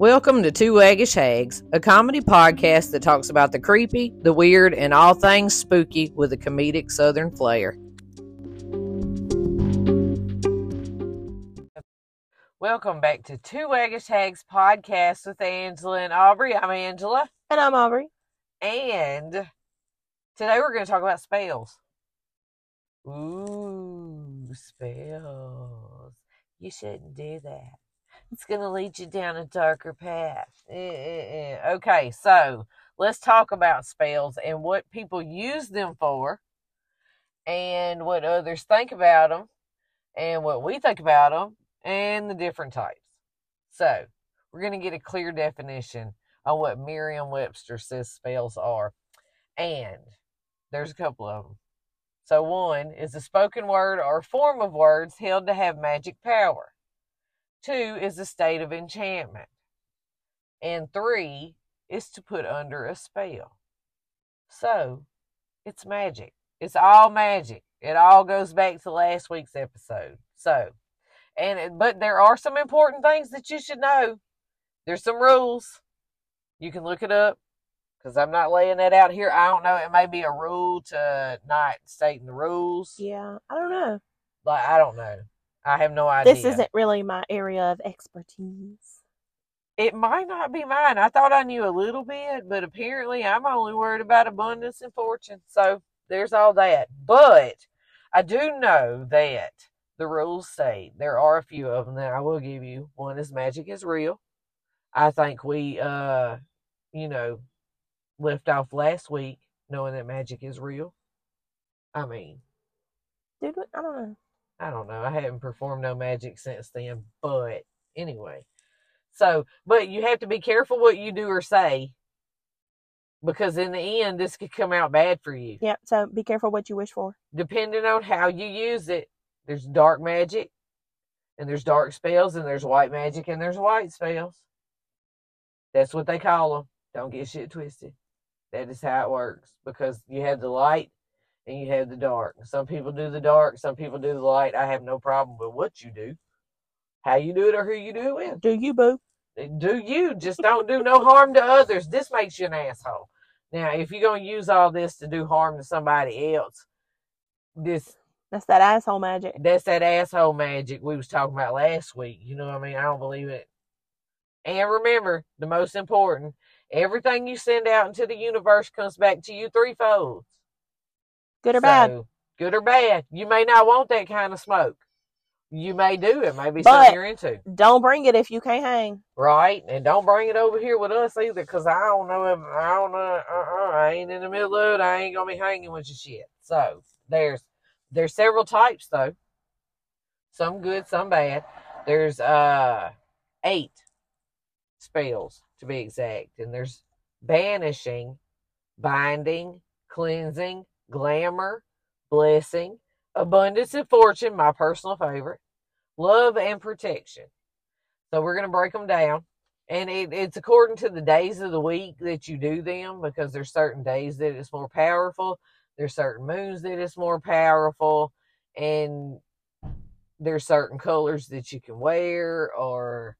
Welcome to Two Waggish Hags, a comedy podcast that talks about the creepy, the weird, and all things spooky with a comedic southern flair. Welcome back to Two Waggish Hags podcast with Angela and Aubrey. I'm Angela, And I'm Aubrey. and today we're going to talk about spells. Ooh, spells. You shouldn't do that. It's going to lead you down a darker path. Eh, eh, eh. Okay, so let's talk about spells and what people use them for, and what others think about them, and what we think about them, and the different types. So, we're going to get a clear definition on what Merriam Webster says spells are. And there's a couple of them. So, one is a spoken word or form of words held to have magic power. Two is a state of enchantment. And three is to put under a spell. So, it's magic. It's all magic. It all goes back to last week's episode. So, and it- but there are some important things that you should know. There's some rules. You can look it up because I'm not laying that out here. I don't know. It may be a rule to not stating the rules. Yeah, I don't know. Like I don't know. I have no idea. This isn't really my area of expertise. It might not be mine. I thought I knew a little bit, but apparently I'm only worried about abundance and fortune. So there's all that. But I do know that the rules say there are a few of them that I will give you. One is magic is real. I think we, uh, you know, left off last week knowing that magic is real. I mean, Dude, I don't know. I don't know. I haven't performed no magic since then, but anyway. So, but you have to be careful what you do or say because in the end, this could come out bad for you. Yeah, so be careful what you wish for. Depending on how you use it, there's dark magic and there's dark spells and there's white magic and there's white spells. That's what they call them. Don't get shit twisted. That is how it works because you have the light and you have the dark. Some people do the dark, some people do the light. I have no problem with what you do, how you do it, or who you do it with. Do you, boo? Eh, do you just don't do no harm to others? This makes you an asshole. Now, if you're gonna use all this to do harm to somebody else, this That's that asshole magic. that's that asshole magic we was talking about last week. You know what I mean? I don't believe it. And remember, the most important, everything you send out into the universe comes back to you threefold. Good or bad. Good or bad. You may not want that kind of smoke. You may do. It may be But- something you're into. Don't bring it if you can't hang. Right? And don't bring it over here with us either, because I don't know if I don't know. Uh-uh, I ain't in the middle of it. I ain't gonna be hanging with your shit. So there's there's several types though. Some good, some bad. There's uh eight spells to be exact, and there's banishing, binding, cleansing, glamour, blessing, abundance and fortune, my personal favorite, love and protection. So we're going to break them down. And it, it's according to the days of the week that you do them because there's certain days that it's more powerful. There's certain moons that it's more powerful. And there's certain colors that you can wear or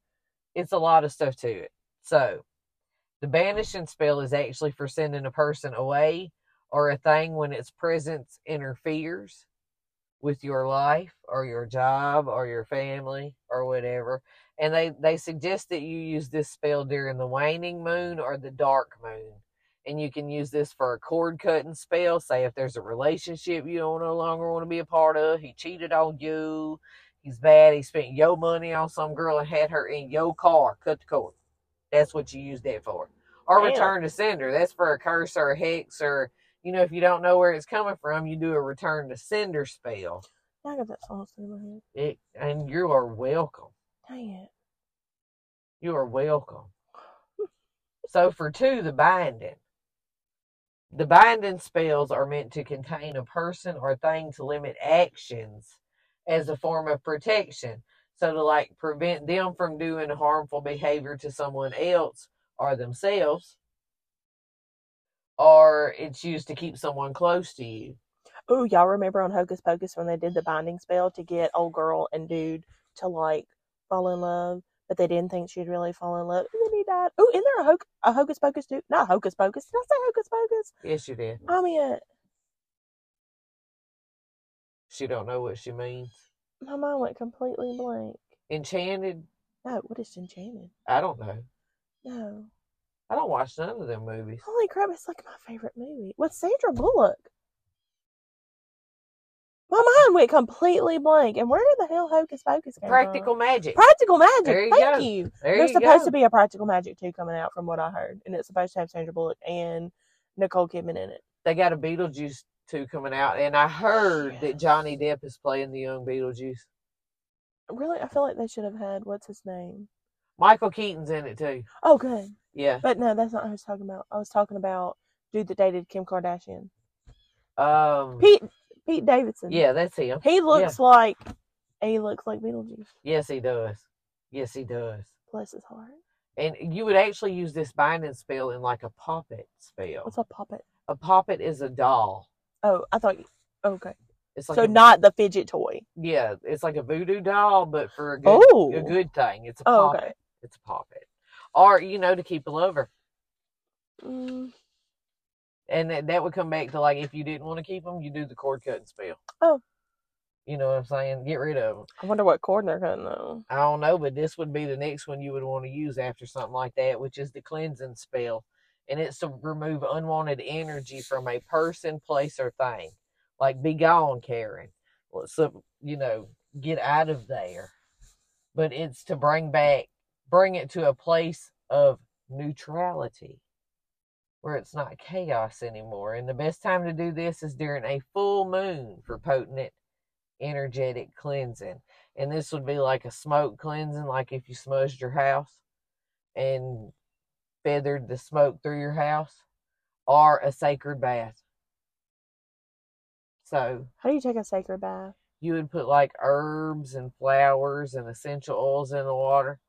it's a lot of stuff to it. So the banishing spell is actually for sending a person away or a thing when its presence interferes with your life or your job or your family or whatever. And they they suggest that you use this spell during the waning moon or the dark moon. And you can use this for a cord cutting spell. Say if there's a relationship you don't no longer want to be a part of he cheated on you he's bad he spent your money on some girl and had her in your car cut the cord. That's what you use that for. Or Damn. return to sender. That's for a curse or a hex or you know if you don't know where it's coming from you do a return to sender spell I got that song in my head. it, and you are welcome Dang it. You are welcome. so for two, the binding. The binding spells are meant to contain a person or thing to limit actions as a form of protection. So to like prevent them from doing harmful behavior to someone else or themselves. Or it's used to keep someone close to you. Oh, y'all remember on Hocus Pocus when they did the binding spell to get old girl and dude to like fall in love? but they didn't think she'd really fall in love. And then he died. Oh, isn't there a, hoc- a Hocus Pocus too? Not Hocus Pocus. Did I say Hocus Pocus? Yes, you did. I mean, She don't know what she means. my mind went completely blank. Enchanted. No, what is Enchanted? I don't know. No. I don't watch none of them movies. Holy crap, it's like my favorite movie. With Sandra Bullock. My mind went completely blank. And where the hell Hocus Pocus came Practical from? magic. Practical magic. There you Thank go. you. There There's you supposed go. to be a practical magic too coming out from what I heard. And it's supposed to have Sandra Bullock and Nicole Kidman in it. They got a Beetlejuice two coming out, and I heard Yeah. that Johnny Depp is playing the young Beetlejuice. Really, I feel like they should have had what's his name? Michael Keaton's in it too. Oh, good. Yeah. But no, that's not what I was talking about. I was talking about dude that dated Kim Kardashian, Um. Pete Pete Davidson. Yeah, that's him. he looks like he looks like Beetlejuice. Yes, he does. Yes, he does. Bless his heart. And you would actually use this binding spell in like a poppet spell. What's a puppet? A poppet is a doll. Oh, I thought. You, okay, It's like so a, not the fidget toy. yeah, it's like a voodoo doll, but for a good Oh. a good thing. It's a Oh, poppet. okay. It's a poppet, or you know, to keep a lover. Mm, And that, that would come back to like if you didn't want to keep them, you do the cord cutting spell. Oh. You know what I'm saying? Get rid of them. I wonder what cord they're cutting though. I don't know, but this would be the next one you would want to use after something like that, which is the cleansing spell. And it's to remove unwanted energy from a person, place, or thing. Like, be gone, Karen. So, you know, get out of there. But it's to bring back, bring it to a place of neutrality where it's not chaos anymore. And the best time to do this is during a full moon for potent energetic cleansing. And this would be like a smoke cleansing, like if you smudged your house and feathered the smoke through your house, or a sacred bath. So How do you take a sacred bath? you would put like herbs and flowers and essential oils in the water.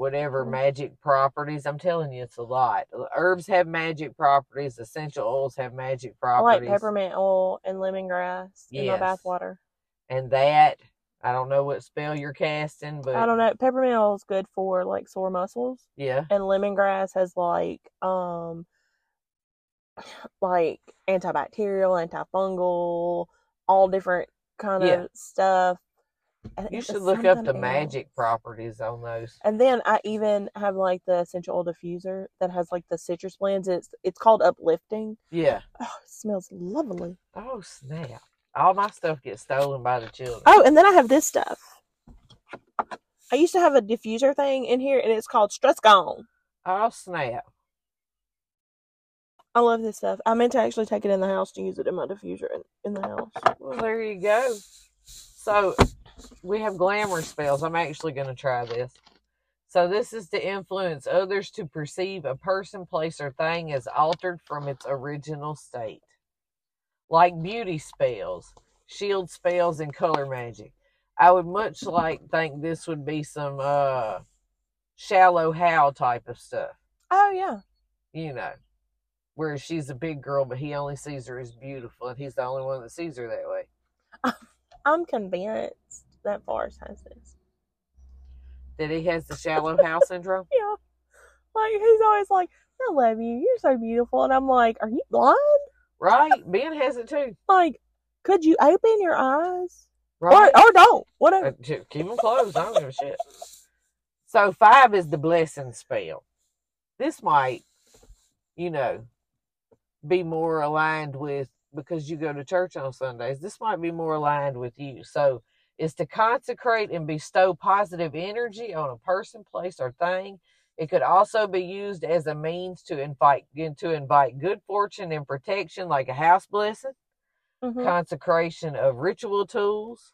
Whatever Mm. magic properties. I'm telling you, it's a lot. Herbs have magic properties. Essential oils have magic I like properties. peppermint oil and lemongrass in my Yes. bath water. And that, I don't know what spell you're casting, but I don't know. Peppermint oil is good for like sore muscles, yeah. and lemongrass has like um like antibacterial, antifungal, all different kind Yeah. of stuff. You should look up the something magic properties on those. And then I even have like the essential oil diffuser that has like the citrus blends. It's it's called uplifting. Yeah. Oh, it smells lovely. Oh snap! All my stuff gets stolen by the children. Oh, and then I have this stuff. I used to have a diffuser thing in here, and it's called Stress Gone. Oh snap! I love this stuff. I meant to actually take it in the house to use it in my diffuser in, in the house. Well, there you go. So we have glamour spells. I'm actually going to try this. So this is to influence others to perceive a person, place, or thing as altered from its original state, like beauty spells, shield spells, and color magic. I would much like think this would be some uh Shallow Hal type of stuff. Oh yeah. you know, where she's a big girl, but he only sees her as beautiful, and he's the only one that sees her that way. I'm convinced that Forrest has this. That he has the Shallow Hal's syndrome. Yeah. Like he's always like, I love you. You're so beautiful. And I'm like, Are you blind? Right? Ben has it too. Like, could you open your eyes? Right? Or or don't. Whatever. Uh, keep them closed. I don't give a shit. So five is the blessing spell. This might, you know, be more aligned with because you go to church on Sundays. This might be more aligned with you. So is to consecrate and bestow positive energy on a person, place, or thing. It could also be used as a means to invite to invite good fortune and protection, like a house blessing, Mhm. consecration of ritual tools.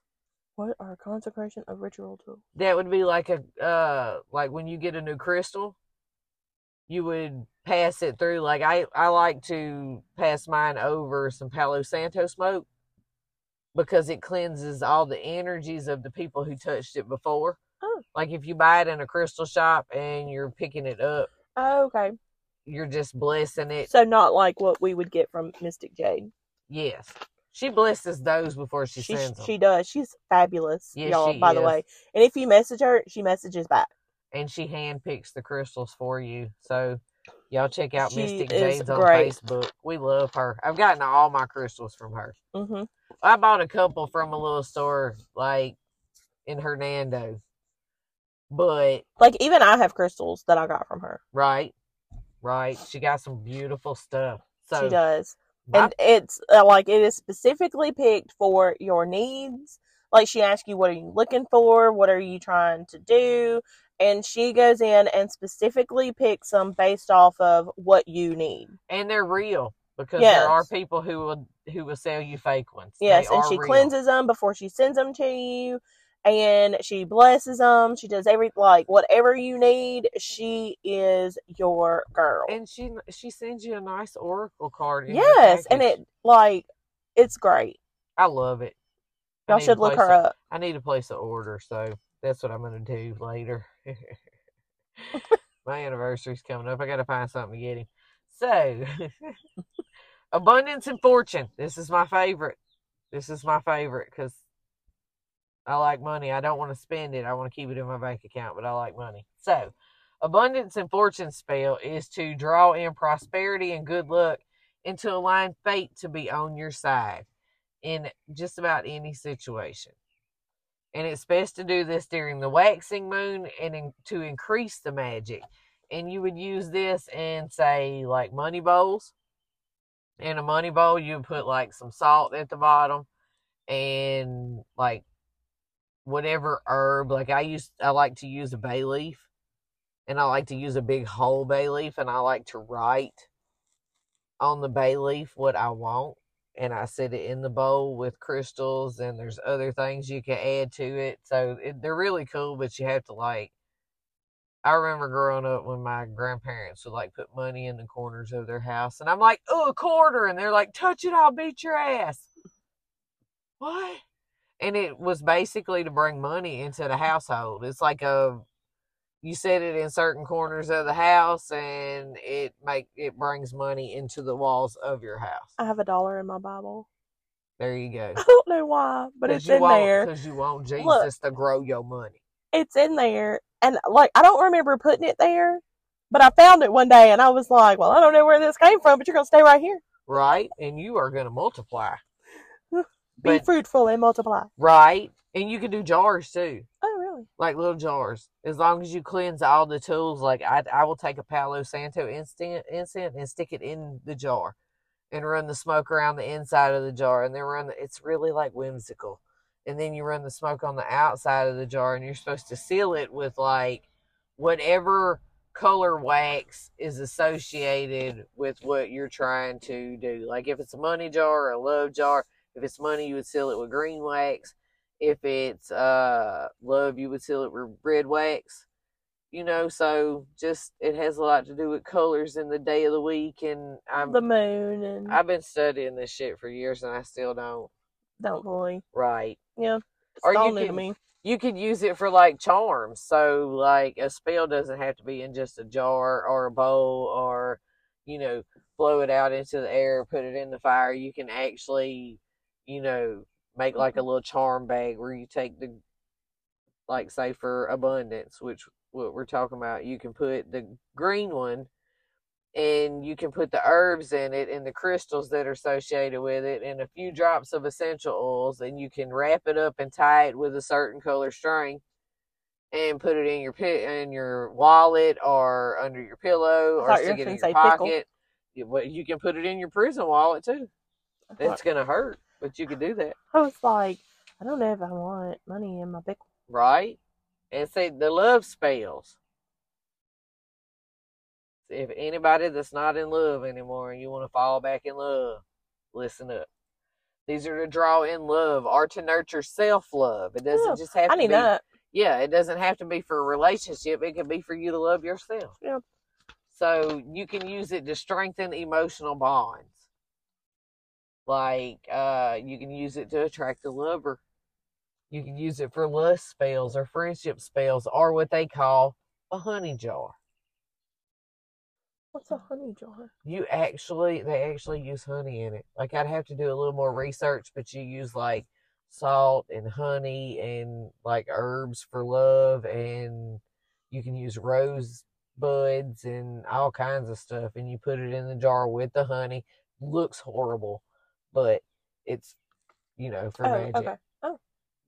What are consecration of ritual tools? that would be like a uh like when you get a new crystal you would pass it through like i i like to pass mine over some palo santo smoke because it cleanses all the energies of the people who touched it before Oh. like if you buy it in a crystal shop and you're picking it up Oh, okay. you're just blessing it So not like what we would get from Mystic Jade. yes she blesses those before she, She sends them she does. She's fabulous, Yes, y'all. by the way, and if you message her, she messages back. and she handpicks the crystals for you. So y'all check out She Mystic is Jades on great. Facebook. We love her. I've gotten all my crystals from her. hmm I bought a couple from a little store like in Hernando. But Like even I have crystals that I got from her. right, right. She got some beautiful stuff. So she does. my- and it's uh, like it is specifically picked for your needs. Like she asks you, what are you looking for? What are you trying to do? And she goes in and specifically picks them based off of what you need. and they're real because there are people who will who will sell you fake ones. Yes, They and she real. cleanses them before she sends them to you. And she blesses them. She does every like whatever you need. She is your girl. and she she sends you a nice oracle card. In yes, and it like it's great. I love it. Y'all should look her a- up. I need to place an order, so that's what I'm gonna do later. My anniversary's coming up. I gotta find something to get him. So, abundance and fortune. This is my favorite. This is my favorite because I like money. I don't want to spend it. I want to keep it in my bank account, but I like money. So, abundance and fortune spell is to draw in prosperity and good luck and to align fate to be on your side in just about any situation. And it's best to do this during the waxing moon and in, to increase the magic. And you would use this in, say, like money bowls. In a money bowl, you put like some salt at the bottom and like whatever herb. Like I use, I like to use a bay leaf and I like to use a big whole bay leaf and I like to write on the bay leaf what I want and I set it in the bowl with crystals and there's other things you can add to it. So it, they're really cool, but you have to like I remember growing up when my grandparents would like put money in the corners of their house and I'm like, "Oh, a quarter." And they're like, "Touch it, I'll beat your ass." What? And it was basically to bring money into the household. It's like a you set it in certain corners of the house and it make it brings money into the walls of your house. I have a dollar in my Bible. There you go. I don't know why, but it's in there. Because you want Jesus Look. to grow your money. It's in there, and like I don't remember putting it there, but I found it one day, and I was like, "Well, I don't know where this came from, but you're gonna stay right here. Right? And you are going to multiply. Be But- fruitful and multiply." Right? And you can do jars too. Oh, really? Like little jars. As long as you cleanse all the tools, like I, I will take a Palo Santo incense and stick it in the jar and run the smoke around the inside of the jar. And then run the, it's really like whimsical. And then you run the smoke on the outside of the jar and you're supposed to seal it with like whatever color wax is associated with what you're trying to do. Like if it's a money jar or a love jar, if it's money, you would seal it with green wax. If it's uh love, you would seal it with red wax. You know, so just it has a lot to do with colors and the day of the week. And I'm the moon and I've been studying this shit for years and I still don't. don't fully. Right. Yeah. Or all you new to can- me. you could use it for like charms. So like a spell doesn't have to be in just a jar or a bowl or you know blow it out into the air, put it in the fire. You can actually you know make like a mm-hmm. little charm bag where you take the like say for abundance, which what we're talking about. You can put the green one and you can put the herbs in it and the crystals that are associated with it and a few drops of essential oils and you can wrap it up and tie it with a certain color string and put it in your pi- in your wallet or under your pillow or thought you were stick it in your say pickle. pocket. You, you can put it in your prison wallet too. It's gonna hurt, but you can do that, I was like, I don't know if I want money in my pickle. right? And see the love spells. If anybody that's not in love anymore and you want to fall back in love, listen up. These are to draw in love or to nurture self love. It doesn't Oh, just have I to need be that. yeah, it doesn't have to be for a relationship. It can be for you to love yourself. Yep. So you can use it to strengthen emotional bonds. Like uh, you can use it to attract a lover. You can use it for lust spells or friendship spells or what they call a honey jar. What's a honey jar? You actually, they actually use honey in it. Like I'd have to do a little more research, but you use like salt and honey and like herbs for love and You can use rose buds and all kinds of stuff, and you put it in the jar with the honey. Looks horrible, but it's you know for Oh, magic. okay.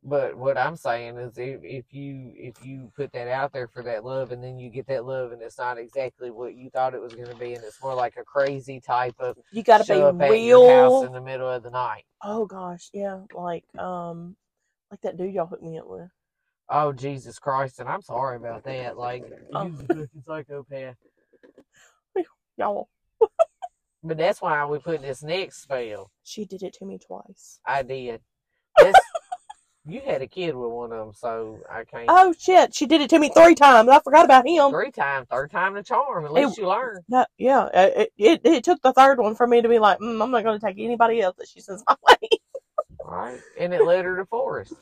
But what I'm saying is, if, if you if you put that out there for that love, and then you get that love, and it's not exactly what you thought it was going to be, and it's more like a crazy type of You got to show up be at your house in the middle of the night. Oh gosh, yeah, like um, like that dude y'all hooked me up with. Oh Jesus Christ! And I'm sorry about that. Like Oh. he's a fucking psychopath. Y'all, But that's why we put this next spell. she did it to me twice. I did. This, you had a kid with one of them, so I can't. Oh shit, she did it to me three times. I forgot about him. Three times, third time the charm. At least you learn. No, yeah, uh, it, it it took the third one for me to be like, mm, I'm not going to take anybody else that she sends my way. Right? And it led her to Forrest.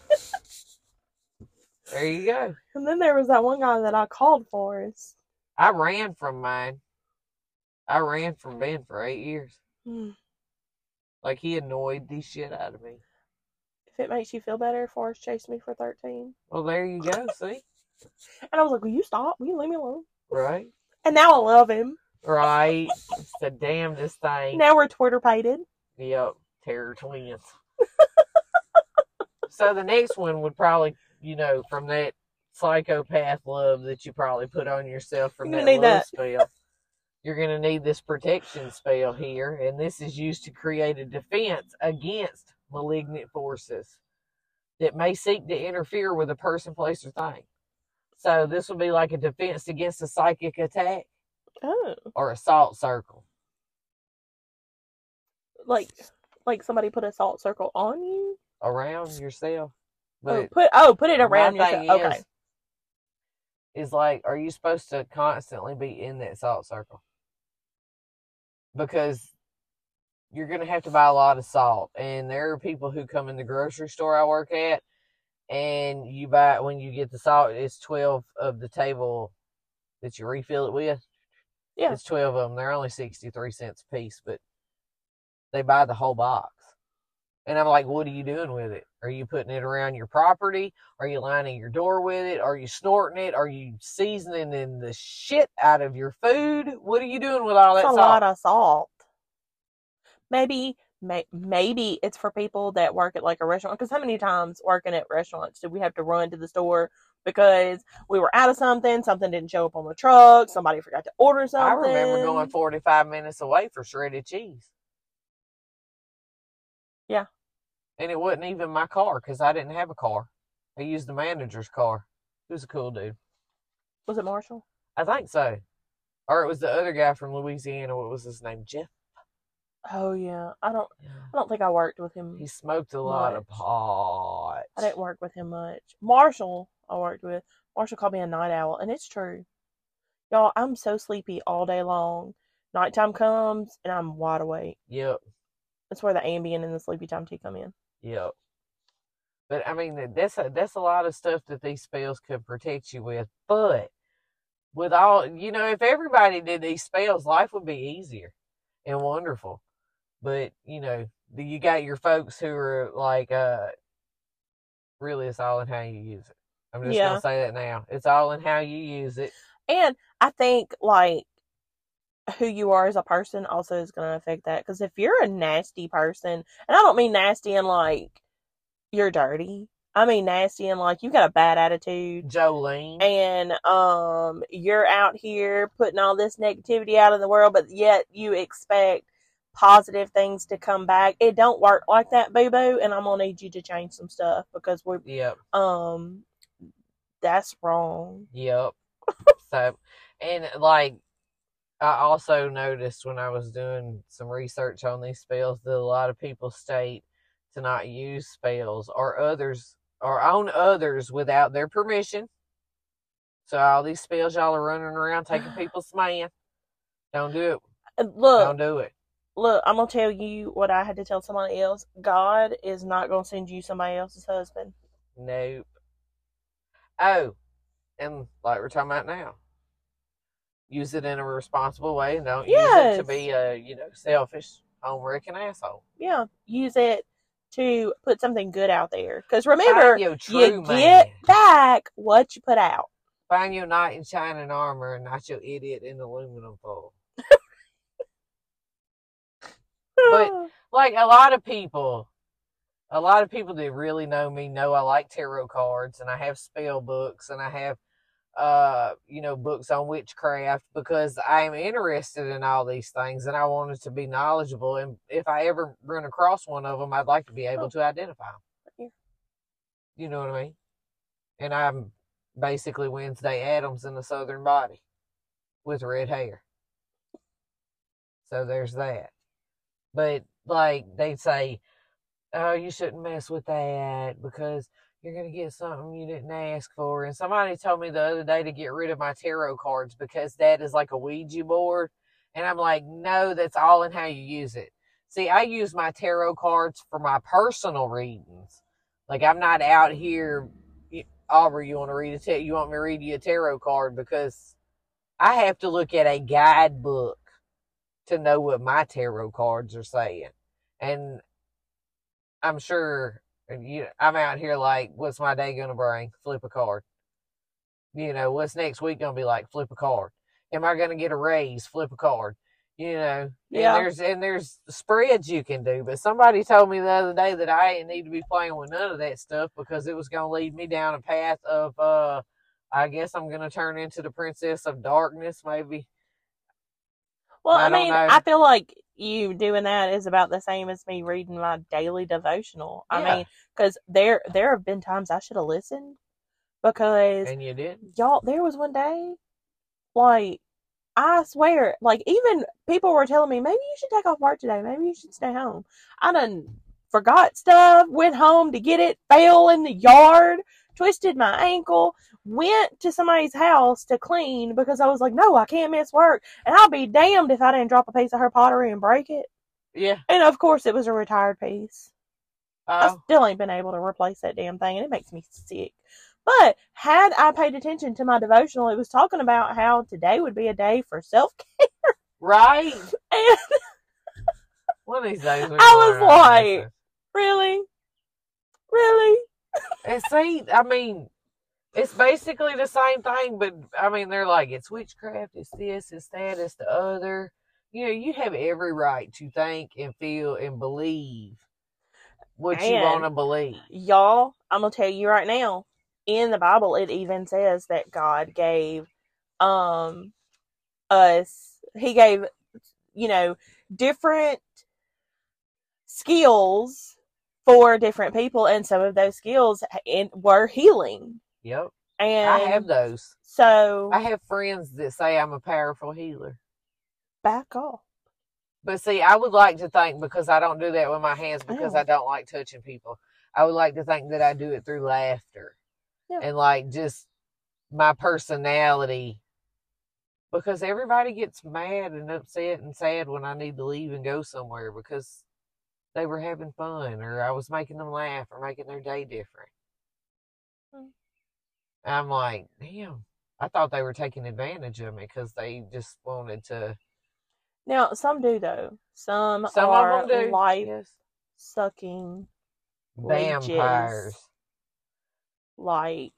There you go. And then there was that one guy that I called for us. I ran from mine. I ran from Ben for eight years. Mm. Like he annoyed the shit out of me. If it makes you feel better, Forrest chased me for 13. Well, there you go. See, And I was like, Will you stop? Will you leave me alone? right, And now I love him. right. It's the damnedest thing. Now we're Twitter pated. Yep, terror twins. so the next one would probably, you know, from that psychopath love that you probably put on yourself from You're that love that. spell. You're gonna need this protection spell here, and this is used to create a defense against malignant forces that may seek to interfere with a person, place, or thing. So this would be like a defense against a psychic attack Oh. or assault circle. Like like somebody put a salt circle on you? around yourself. Oh, put oh, put it around yourself. Okay. is, is like, are you supposed to constantly be in that salt circle? Because you're gonna have to buy a lot of salt, and there are people who come in the grocery store I work at, and you buy when you get the salt, it's twelve of the table that you refill it with. Yeah. it's twelve of them. They're only sixty three cents a piece, but they buy the whole box. And I'm like, what are you doing with it? Are you putting it around your property? Are you lining your door with it? Are you snorting it? Are you seasoning in the shit out of your food? What are you doing with all that That's a salt? lot of salt. Maybe may, maybe it's for people that work at like a restaurant because how many times working at restaurants did we have to run to the store because we were out of something, something didn't show up on the truck, somebody forgot to order something. I remember going 45 minutes away for shredded cheese. Yeah. And it wasn't even my car because I didn't have a car. I used the manager's car. He was a cool dude. Was it Marshall? I think so. Or it was the other guy from Louisiana. What was his name? Jeff. Oh yeah, I don't. I don't think I worked with him. He smoked a lot of pot. I didn't work with him much. Marshall, I worked with. Marshall called me a night owl, and it's true. Y'all, I'm so sleepy all day long. Nighttime comes, and I'm wide awake. Yep. That's where the Ambien and the sleepy time tea come in. Yep. But I mean, that's a, that's a lot of stuff that these spells could protect you with. But with all, you know, if everybody did these spells, life would be easier and wonderful. But you know, you got your folks who are like, uh, really, it's all in how you use it. I'm just Yeah. gonna say that now. It's all in how you use it. And I think like who you are as a person also is going to affect that. Because if you're a nasty person, and I don't mean nasty in like you're dirty. I mean nasty in like you got a bad attitude. Jolene. and um you're out here putting all this negativity out in the world but yet you expect positive things to come back it don't work like that boo boo and i'm gonna need you to change some stuff because we're Yep. um that's wrong Yep. so, and like, I also noticed when I was doing some research on these spells that a lot of people state to not use spells or others or on others without their permission. So all these spells y'all are running around taking people's man. Don't do it. Uh, look Don't do it. look i'm gonna tell you what i had to tell somebody else god is not gonna send you somebody else's husband Nope. Oh, and like we're talking about now, use it in a responsible way and don't use it to be a you know selfish, home wrecking asshole. yeah use it to put something good out there because remember Find your true you man. get back what you put out Find your knight in shining armor and not your idiot in aluminum foil. But- Like a lot of people, a lot of people that really know me know I like tarot cards and I have spell books and I have, uh, you know, books on witchcraft because I am interested in all these things and I wanted to be knowledgeable. And if I ever run across one of them, I'd like to be able to identify them. Yeah. You know what I mean? And I'm basically Wednesday Addams in the Southern body with red hair. So there's that. But like they'd say, oh, you shouldn't mess with that because you're going to get something you didn't ask for. And somebody told me the other day to get rid of my tarot cards because that is like a Ouija board. And I'm like, no, that's all in how you use it. See, I use my tarot cards for my personal readings. Like I'm not out here, Aubrey, you want to read a tarot? You want me to read you a tarot card because I have to look at a guidebook to know what my tarot cards are saying. And I'm sure you I'm out here like, what's my day gonna bring? Flip a card. You know, what's next week gonna be like? Flip a card. Am I gonna get a raise? Flip a card. You know, Yeah. and there's and there's spreads you can do. But somebody told me the other day that I didn't need to be playing with none of that stuff because it was gonna lead me down a path of uh I guess I'm gonna turn into the princess of darkness, maybe. Well, I I, mean, know. I feel like you doing that is about the same as me reading my daily devotional. I Yeah. mean, because there there have been times I should have listened because And you didn't. y'all there was one day like I swear, like even people were telling me maybe you should take off work today, maybe you should stay home. I done forgot stuff, went home to get it, fell in the yard, twisted my ankle, went to somebody's house to clean because I was like, no, I can't miss work, and I'll be damned if I didn't drop a piece of her pottery and break it. Yeah. And of course, it was a retired piece. I Oh, still ain't been able to replace that damn thing, and it makes me sick. But had I paid attention to my devotional, it was talking about how today would be a day for self care. right. And One of these days. I was like- really, really, And see, I mean, it's basically the same thing, but I mean, they're like, it's witchcraft, it's this, it's that, it's the other. You know, you have every right to think and feel and believe what you want to believe. y'all, I'm gonna tell you right now. In the Bible, it even says that God gave um us. He gave you know different skills for different people, and some of those skills in, were healing. Yep. And I have those. so I have friends that say I'm a powerful healer. back off. But see, I would like to think because I don't do that with my hands because Ew. I don't like touching people. I would like to think that I do it through laughter Yeah. and like just my personality. Because everybody gets mad and upset and sad when I need to leave and go somewhere because they were having fun or I was making them laugh or making their day different. Hmm. I'm like, damn, I thought they were taking advantage of me because they just wanted to. Now some do though. Some, Some are of them do. life yes. sucking Vampires. like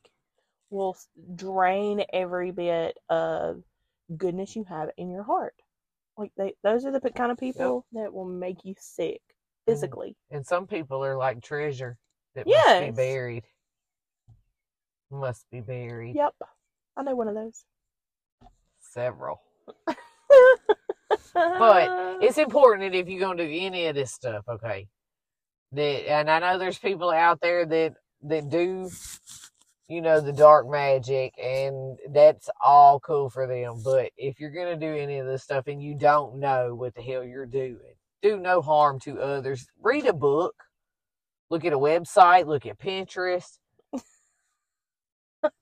will drain every bit of goodness you have in your heart. Like they, those are the kind of people that will make you sick Mm. Mm-hmm. physically. And some people are like treasure that must be buried. Must be buried. Yep, I know one of those. Several. But it's important that if you're gonna do any of this stuff, okay. That and I know there's people out there that that do, you know, the dark magic and that's all cool for them. But if you're gonna do any of this stuff and you don't know what the hell you're doing, do no harm to others. Read a book, look at a website, look at Pinterest.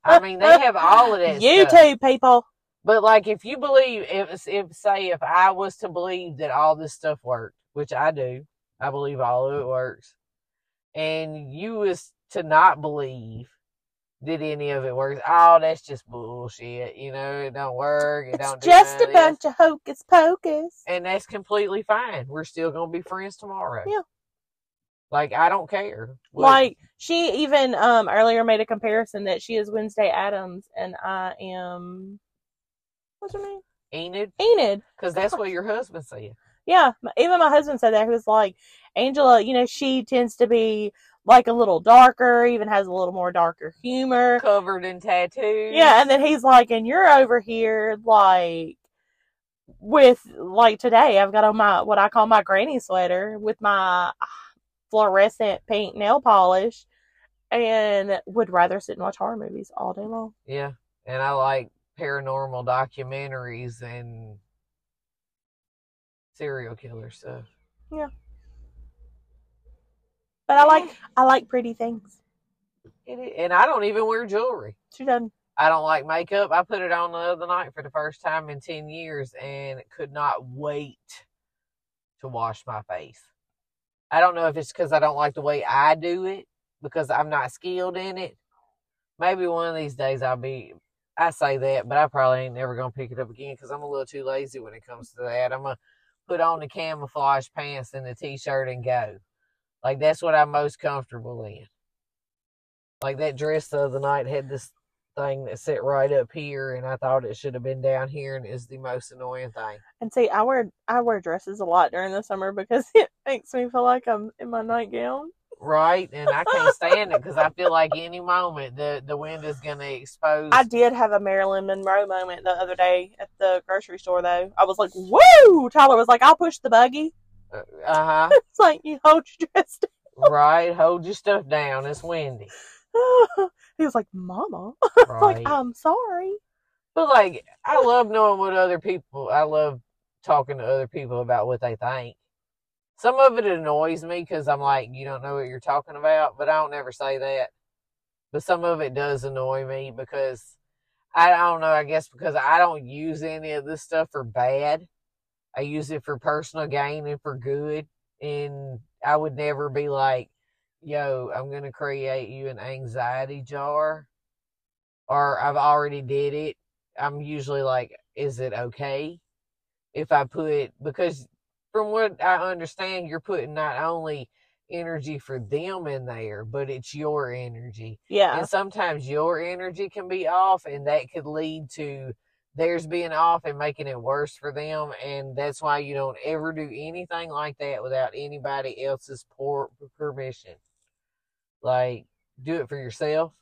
I mean, they have all of that. YouTube stuff. people. But like, if you believe, if if say if I was to believe that all this stuff worked, which I do, I believe all of it works, and you was to not believe that any of it works, oh, that's just bullshit. You know, it don't work. It It's don't just none a bunch of hocus pocus. and that's completely fine. We're still gonna be friends tomorrow. Yeah. Like I don't care. What- Like she even um earlier made a comparison that she is Wednesday Addams and I am what's her name? Enid, Enid. because that's what your husband said. Yeah, even my husband said that. He was like, Angela, you know, she tends to be like a little darker, even has a little more darker humor. Covered in tattoos. Yeah, and then he's like, and you're over here like with like today I've got on my what I call my granny sweater with my fluorescent pink nail polish and would rather sit and watch horror movies all day long. Yeah, and I like paranormal documentaries and serial killer stuff. But I like I like pretty things. And I don't even wear jewelry. She doesn't I don't like makeup. I put it on the other night for the first time in 10 years and could not wait to wash my face. I don't know if it's because I don't like the way I do it because I'm not skilled in it. Maybe one of these days I'll be, I say that, but I probably ain't never going to pick it up again because I'm a little too lazy when it comes to that. I'm to put on the camouflage pants and the t shirt and go. Like that's what I'm most comfortable in. Like that dress the other night had this thing that sit right up here, and I thought it should have been down here, and is the most annoying thing. and see I wear I wear dresses a lot during the summer because it makes me feel like I'm in my nightgown. Right, and I can't stand it because I feel like any moment the the wind is gonna expose. I did have a Marilyn Monroe moment the other day at the grocery store though. I was like, "Woo!" Tyler was like, "I'll push the buggy." Uh huh. It's like you hold your dress right. Hold your stuff down. It's windy. he was like, "Mama," Right. like, "I'm sorry." but like, I love knowing what other people. I love talking to other people about what they think. Some of it annoys me because I'm like, you don't know what you're talking about, but I don't ever say that. But some of it does annoy me because I don't know. I guess because I don't use any of this stuff for bad. I use it for personal gain and for good. And I would never be like, yo, I'm going to create you an anxiety jar. Or I've already did it. I'm usually like, is it okay if I put, because from what I understand, you're putting not only energy for them in there, but it's your energy. Yeah, And sometimes your energy can be off, and that could lead to theirs being off and making it worse for them. And that's why you don't ever do anything like that without anybody else's por- permission. Like, do it for yourself,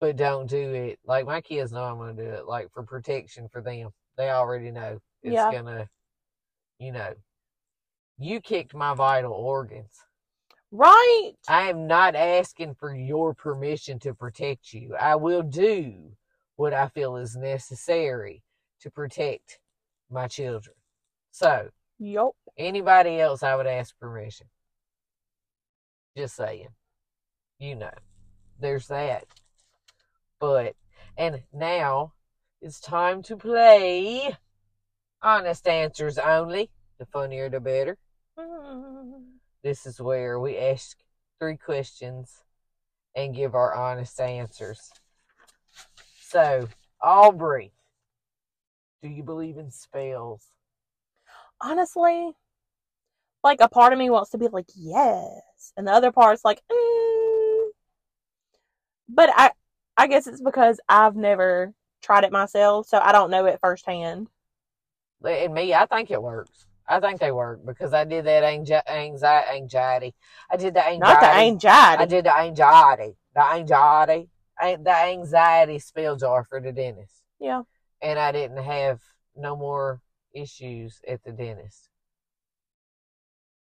but don't do it. Like, my kids know I'm going to do it, like, for protection for them. They already know it's Yeah. going to, you know, you kicked my vital organs. right. I am not asking for your permission to protect you. I will do what I feel is necessary to protect my children. So, Yup. anybody else, I would ask permission. Just saying. You know, there's that. But, and now it's time to play honest answers only. The funnier, the better. This is where we ask three questions and give our honest answers. So, Aubrey, do you believe in spells? Honestly, like a part of me wants to be like yes, and the other part's like, mm. but I, I guess it's because I've never tried it myself, so I don't know it firsthand. And me, I think it works. I think they work because I did that anxi- anxiety. anxiety. I did the anxiety. Not the anxiety. I did the anxiety. The anxiety. The anxiety spell jar for the dentist. Yeah. And I didn't have no more issues at the dentist.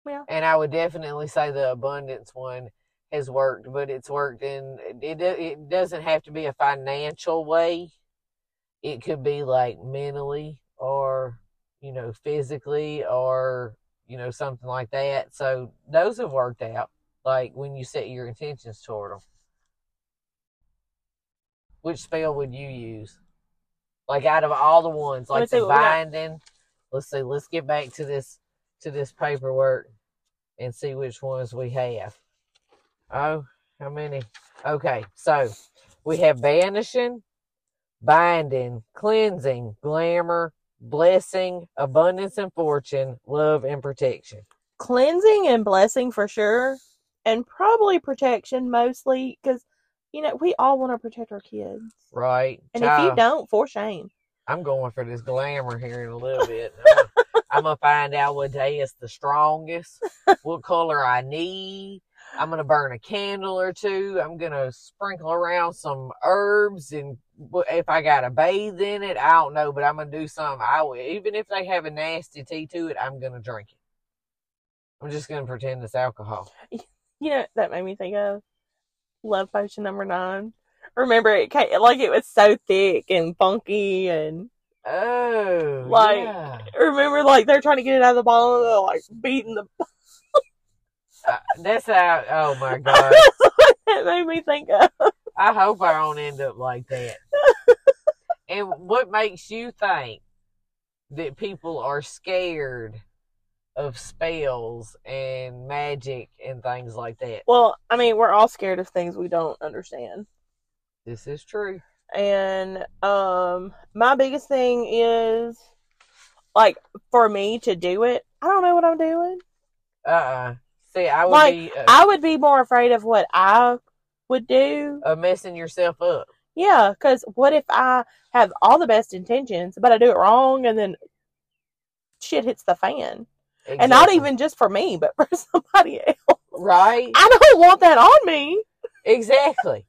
Yeah. And I would definitely say the abundance one has worked, but it's worked in it. It doesn't have to be a financial way. It could be like mentally or you know physically or you know something like that. So those have worked out. Like when you set your intentions toward them. Which spell would you use? Like out of all the ones, like the what we got. binding. Let's see. Let's get back to this to this paperwork and see which ones we have. Oh, how many? Okay, so we have banishing, binding, cleansing, glamour, blessing, abundance and fortune, love and protection. cleansing and blessing for sure, and probably protection mostly because you know we all want to protect our kids, Right. and if you don't, for shame. I'm going for this glamour here in a little bit. I'm gonna find out what day is the strongest, what color I need. I'm gonna burn a candle or two. I'm gonna sprinkle around some herbs and if I gotta bathe in it, I don't know, but I'm gonna do something. I will, even if they have a nasty tea to it, I'm gonna drink it. I'm just gonna pretend it's alcohol. You know that made me think of love potion number nine. Remember it came, like it was so thick and funky and Oh, Like- yeah. remember like they're trying to get it out of the bottle and they're like beating the Uh, that's how. Oh my god. it made me think of I hope I don't end up like that. and what makes you think that people are scared of spells and magic and things like that? well, I mean, we're all scared of things we don't understand. This is true. And um my biggest thing is like for me to do it, I don't know what I'm doing. Uh uh See, I would Like, be uh, I would be more afraid of what I would do. Of messing yourself up. Yeah, because what if I have all the best intentions, but I do it wrong and then shit hits the fan? And not even just for me, but for somebody else. right. I don't want that on me. Exactly.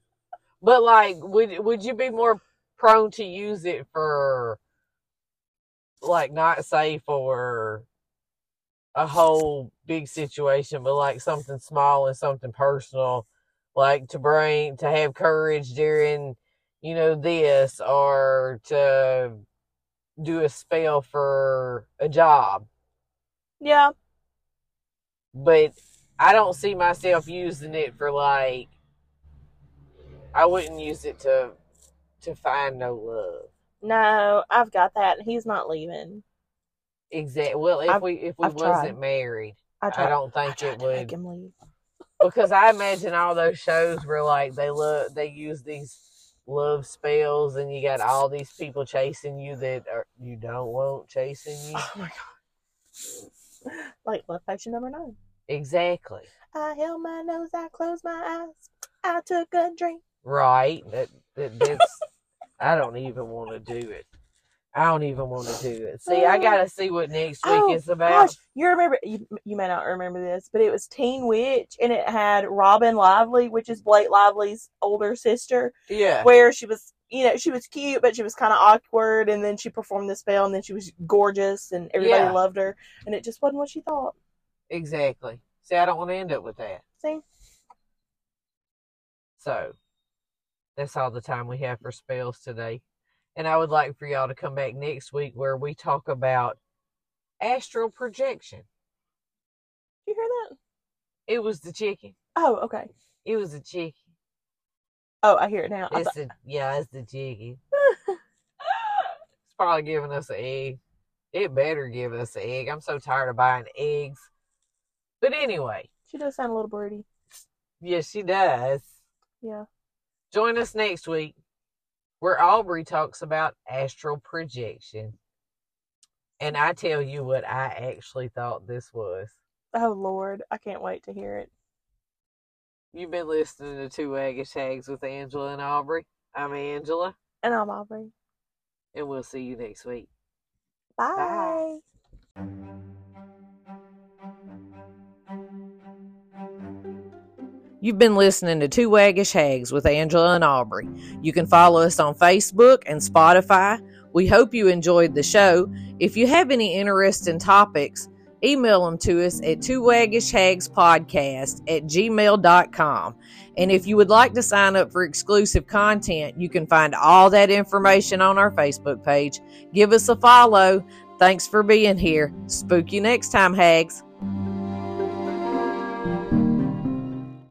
But like, would would you be more prone to use it for, like, not say for a whole big situation, but like something small and something personal, like to bring to have courage during, you know, this or to do a spell for a job. Yeah. but I don't see myself using it for like I wouldn't use it to to find no love. No, I've got that. and He's not leaving. Exactly. Well, if I've- we if we I've wasn't tried. married, I I, don't I think tried it to make would him leave. because I imagine all those shows where like they love they use these love spells and you got all these people chasing you that are, you don't want chasing you. Oh my god. Like love potion number nine. Exactly. I held my nose, I closed my eyes. I took a drink. Right. That, that that's I don't even want to do it. I don't even want to do it. See, I gotta oh. see what next week Oh, is about. Gosh, you remember? You, you may not remember this, but it was Teen Witch, and it had Robin Lively, which is Blake Lively's older sister, Yeah. where she was, you know, she was cute, but she was kind of awkward, and then she performed the spell, and then she was gorgeous, and everybody Yeah. loved her, and it just wasn't what she thought. Exactly. See, I don't want to end up with that. See? So that's all the time we have for spells today. And I would like for y'all to come back next week where we talk about astral projection. Did you hear that? It was the chicken. Oh, okay. It was the chicken. Oh, I hear it now. It's the yeah, it's the jiggy. It's probably giving us an egg. It better give us an egg. I'm so tired of buying eggs. But anyway, she does sound a little broody. yes, she does. Yeah. Join us next week where Aubrey talks about astral projection. And I tell you what I actually thought this was. Oh Lord, I can't wait to hear it. You've been listening to Two Waggish Hags with Angela and Aubrey. I'm Angela, And I'm Aubrey. and we'll see you next week. Bye. You've been listening to Two Waggish Hags with Angela and Aubrey. You can follow us on Facebook and Spotify. We hope you enjoyed the show. If you have any interesting topics, email them to us at two waggish hags podcast at gmail.com. And if you would like to sign up for exclusive content, you can find all that information on our Facebook page. Give us a follow. Thanks for being here. Spook you next time, Hags.